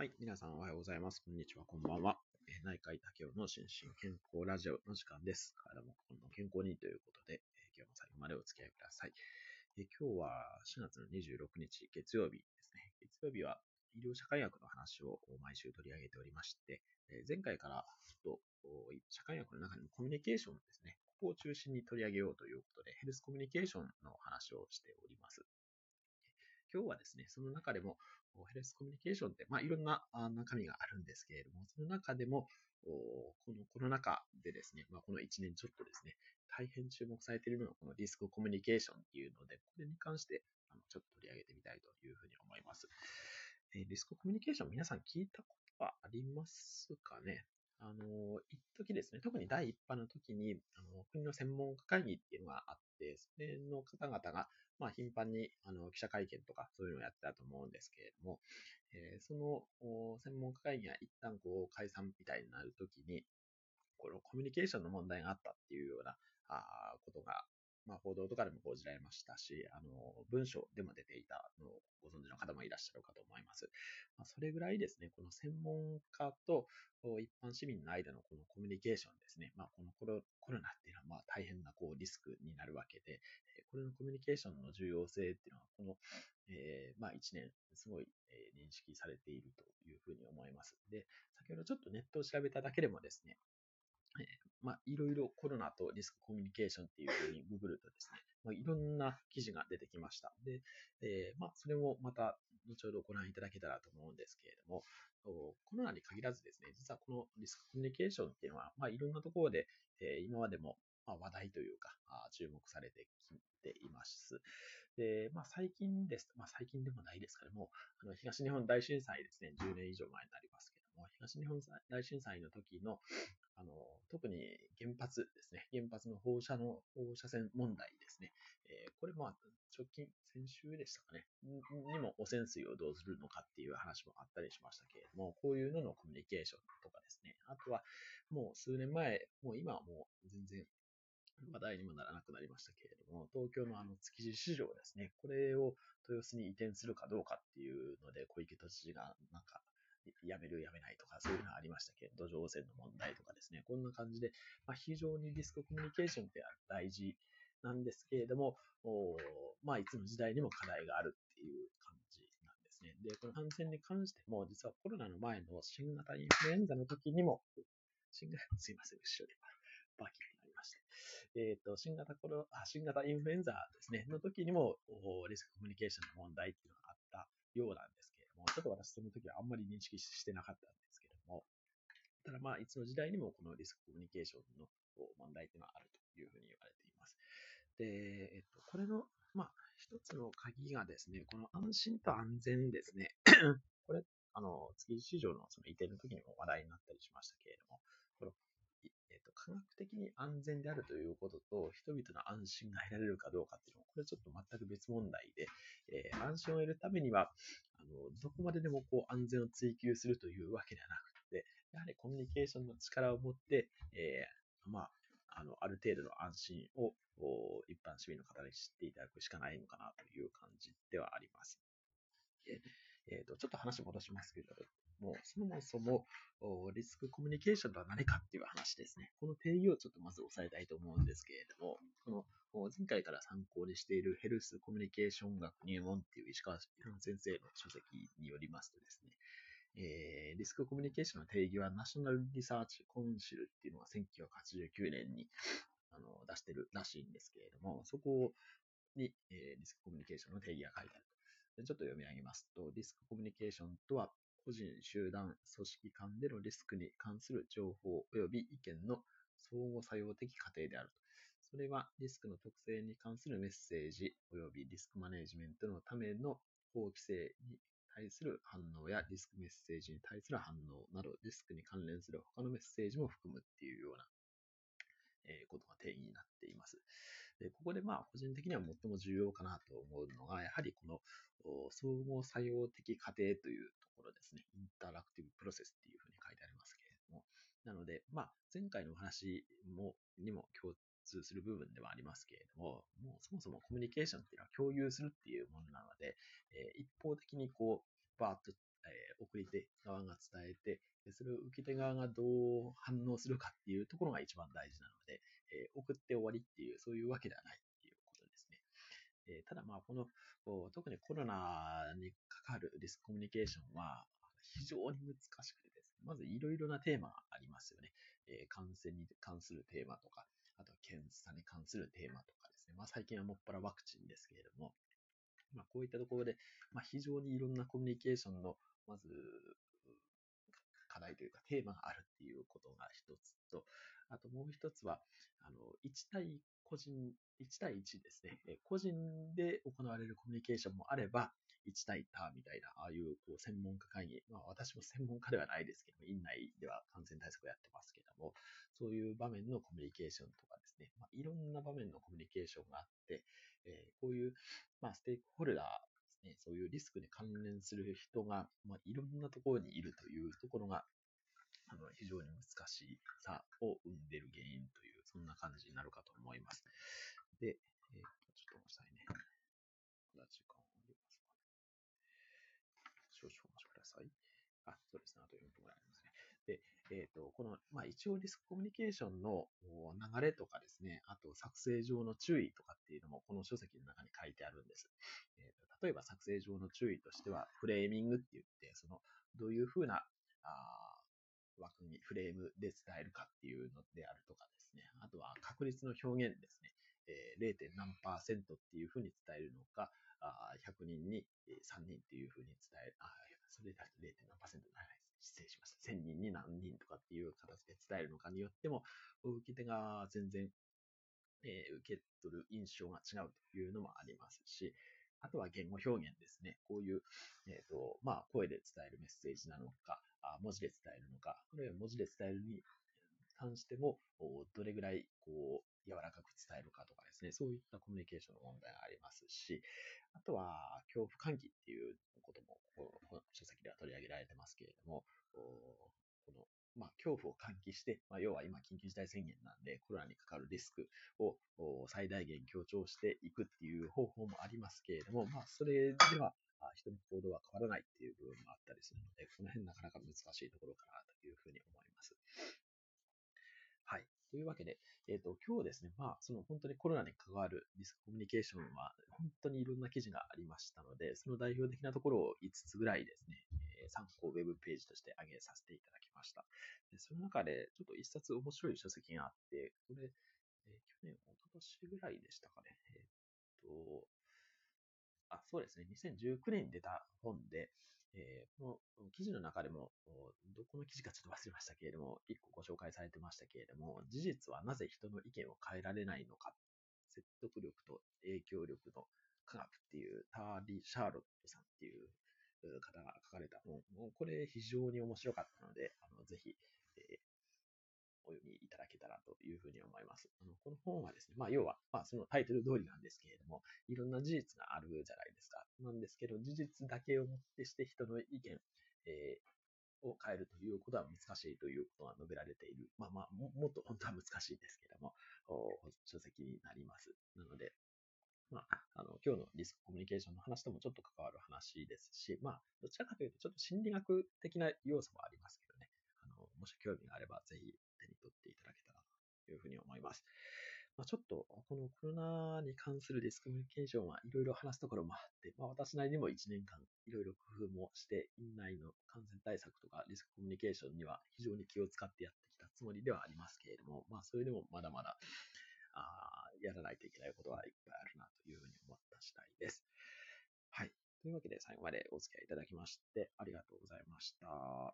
はい。皆さんおはようございます。こんにちは。こんばんは。えー内海武雄の心身健康ラジオの時間です。体も心も健康にということで、えー今日も最後までお付き合いください。えー今日は4月の26日月曜日ですね。月曜日は医療社会学の話を毎週取り上げておりまして、え前回からちょっと社会学の中でもコミュニケーションですね。ここを中心に取り上げようということで、ヘルスコミュニケーションの話をしております。今日はですね、その中でも、ヘルスコミュニケーションって、まあ、いろんな中身があるんですけれども、その中でも、このコロナ禍でですね、まあ、この1年ちょっとですね、大変注目されているのが、このリスクコミュニケーションっていうので、これに関して、あのちょっと取り上げてみたいというふうに思います。えーリスクコミュニケーション、皆さん聞いたことはありますかね？あの、一時ですね、特に第一波の時に、あの、国の専門家会議っていうのがあって、それの方々が、まあ、頻繁に、あの、記者会見とか、そういうのをやってたと思うんですけれども、えーその、専門家会議が一旦こう、解散みたいになる時に、このコミュニケーションの問題があったっていうような、ああことが、まあ、報道とかでも報じられましたし、あの、文章でも出ていたのをご存知の方もいらっしゃるかと思います。まあ、それぐらいですね、この専門家と一般市民の間のこのコミュニケーションですね、まあ、このコロコロナっていうのはまあ大変なこうリスクになるわけで、えこれのコミュニケーションの重要性っていうのは、この、えーまあ、1年、すごい、え認識されているというふうに思います。で、先ほどちょっとネットを調べただけでもですね、まあ、いろいろコロナとリスクコミュニケーションっていうふうにググるとですね、まあ、いろんな記事が出てきました。で、えーまあ、それもまた後ほどご覧いただけたらと思うんですけれども、コロナに限らずですね、実はこのリスクコミュニケーションっていうのは、まあ、いろんなところで、えー今までも、ま、話題というか、注目されてきています。で、まあ、最近です。まあ、最近でもないですけども、あの東日本大震災ですね、10年以上前になりますけども、東日本大震災の時の、あの、特に原発ですね、原発の放射の、放射線問題ですね。えーこれまあ、直近、先週でしたかね、ににも汚染水をどうするのかっていう話もあったりしましたけれども、こういうののコミュニケーションとかですね、あとはもう数年前、もう今はもう全然話題にもならなくなりましたけれども、東京のあの築地市場ですね、これを豊洲に移転するかどうかっていうので、小池都知事がなんか、やめる、やめないとか、そういうのがありましたけど、土壌汚染の問題とかですね、こんな感じで、まあ、非常にリスクコミュニケーションって大事なんですけれども、おまあ、いつの時代にも課題があるっていう感じなんですね。で、この感染に関しても、実はコロナの前の新型インフルエンザの時にも、新型、すいません、後ろでバキってなりまして。えっ、と、新型コロあ、新型インフルエンザですね、の時にも、リスクコミュニケーションの問題っていうのがあったようなんですけども、ちょっと私その時はあんまり認識してなかったんですけども、ただまあ、いつの時代にもこのリスクコミュニケーションの問題っていうのはあるというふうに言われています。で、えっと、これの、まあ、一つの鍵がですね、この安心と安全ですね。これ、あの、築地市場のその移転の時にも話題になったりしましたけれども、この、えっと、科学的に安全であるということと、人々の安心が得られるかどうかっていうのは、これちょっと全く別問題で、えー安心を得るためには、の、どこまででもこう安全を追求するというわけではなくて、やはりコミュニケーションの力を持って、えーまあ、あの、ある程度の安心を一般市民の方に知っていただくしかないのかなという感じではあります。でえーとちょっと話戻しますけども、そもそもリスクコミュニケーションとは何かっていう話ですね。この定義をちょっとまず押さえたいと思うんですけれども、この前回から参考にしているヘルスコミュニケーション学入門っていう石川先生の書籍によりますとですね、えーリスクコミュニケーションの定義はナショナルリサーチコンシルっていうのが1989年にあの出してるらしいんですけれども、そこに、えーリスクコミュニケーションの定義が書いてあると。ちょっと読み上げますと、リスクコミュニケーションとは、個人、集団、組織間でのリスクに関する情報及び意見の相互作用的過程であると。それはリスクの特性に関するメッセージ及びリスクマネジメントのための法規制に対する反応やリスクメッセージに対する反応など、リスクに関連する他のメッセージも含むっていうような、ことが定義になっています。ここでまあ個人的には最も重要かなと思うのが、やはりこのお相互作用的過程というところですね。インタラクティブプロセスっていうふうに書いてありますけれども。なので、まあ前回のお話もにも共通する部分ではありますけれども、もうそもそもコミュニケーションっていうのは共有するっていうものなので、えー一方的にこう、バーッと、え、送り手側が伝えて、それを受け手側がどう反応するかっていうところが一番大事なので、え、送って終わりっていう、そういうわけではないっていうことですね。え、ただまあ、この、特にコロナにかかるリスクコミュニケーションは非常に難しくてですね、まずいろいろなテーマがありますよね。え感染に関するテーマとか、あとは検査に関するテーマとかですね。まあ最近はもっぱらワクチンですけれども、まあこういったところで、まあ非常にいろんなコミュニケーションの、まず、課題というかテーマがあるっていうことが一つと、あともう一つは、あの、1対個人、1対1ですね。個人で行われるコミュニケーションもあれば、1対他みたいな、ああいうこう専門家会議、まあ私も専門家ではないですけど、院内では感染対策をやってますけども、そういう場面のコミュニケーションとかですね、まあ、いろんな場面のコミュニケーションがあって、えー、こういう、まあ、ステークホルダーね、そういうリスクに関連する人が、まあ、いろんなところにいるというところが、あの非常に難しさを生んでいる原因という、そんな感じになるかと思います。で、えー、ちょっと待ちね。まだ時間少々お待ちください。あ、そうですね。あと4分ぐらいありますね。で、えっ、ー、と、この、まあ、一応リスクコミュニケーションの流れとかですね、あと作成上の注意とかっていうのも、この書籍の中に書いてあるんです。例えば作成上の注意としては、フレーミングって言って、その、どういうふうな、枠組み、フレームで伝えるかっていうのであるとかですね。あとは確率の表現ですね。えー、0. 何パーセントっていうふうに伝えるのか、あ100人に3人っていうふうに伝える、あそれだと 0. 何パーセントないです。失礼しました。1000人に何人とかっていう形で伝えるのかによっても、受け手が全然、えー、受け取る印象が違うというのもありますし、あとは言語表現ですね。こういう、えっ、ー、と、まあ、声で伝えるメッセージなのか、あ文字で伝えるのか、これは文字で伝えるに関しても、どれぐらい、こう、柔らかく伝えるかとかですね、そういったコミュニケーションの問題がありますし、あとは恐怖喚起っていうことも、この書籍では取り上げられてますけれども、このまあ、恐怖を喚起して、まあ、要は今緊急事態宣言なんでコロナにかかるリスクを最大限強調していくっていう方法もありますけれども、まあ、それでは人の行動は変わらないっていう部分もあったりするので、この辺なかなか難しいところかなというふうに思います。はい。というわけで、えっ、ー、と、今日ですね、まあ、その本当にコロナに関わるリスクコミュニケーションは、本当にいろんな記事がありましたので、その代表的なところを5つぐらいですね、参考ウェブページとして挙げさせていただきました。でその中で、ちょっと一冊面白い書籍があって、これ、え、去年、一昨年ぐらいでしたかね。えっ、と、あ、そうですね、2019年に出た本で、えー、この記事の中でも、どこの記事かちょっと忘れましたけれども、一個ご紹介されてましたけれども、事実はなぜ人の意見を変えられないのか、説得力と影響力の科学っていう、ターリー・シャーロットさんっていう方が書かれた本、これ非常に面白かったので、あのぜひ、えーお読みいただけたらというふうに思います。あのこの本はですね、まあ要は、まあそのタイトル通りなんですけれども、いろんな事実があるじゃないですか。なんですけど、事実だけをもってして人の意見、えー、を変えるということは難しいということが述べられている。まあまあ、ももっと本当は難しいですけども、書籍になります。なので、まあ、あの、今日のリスクコミュニケーションの話ともちょっと関わる話ですし、まあ、どちらかというと、ちょっと心理学的な要素もありますけどね。あの、もし興味があれば、ぜひ手に取っていただけたらというふうに思います。まあ、ちょっと、このコロナに関するディスコミュニケーションはいろいろ話すところもあって、まあ、私なりにも1年間いろいろ工夫もして、院内の感染対策とかリスクコミュニケーションには非常に気を使ってやってきたつもりではありますけれども、まあ、それでもまだまだ、あやらないといけないことはいっぱいあるなというふうに思った次第です。はい。というわけで最後までお付き合いいただきましてありがとうございました。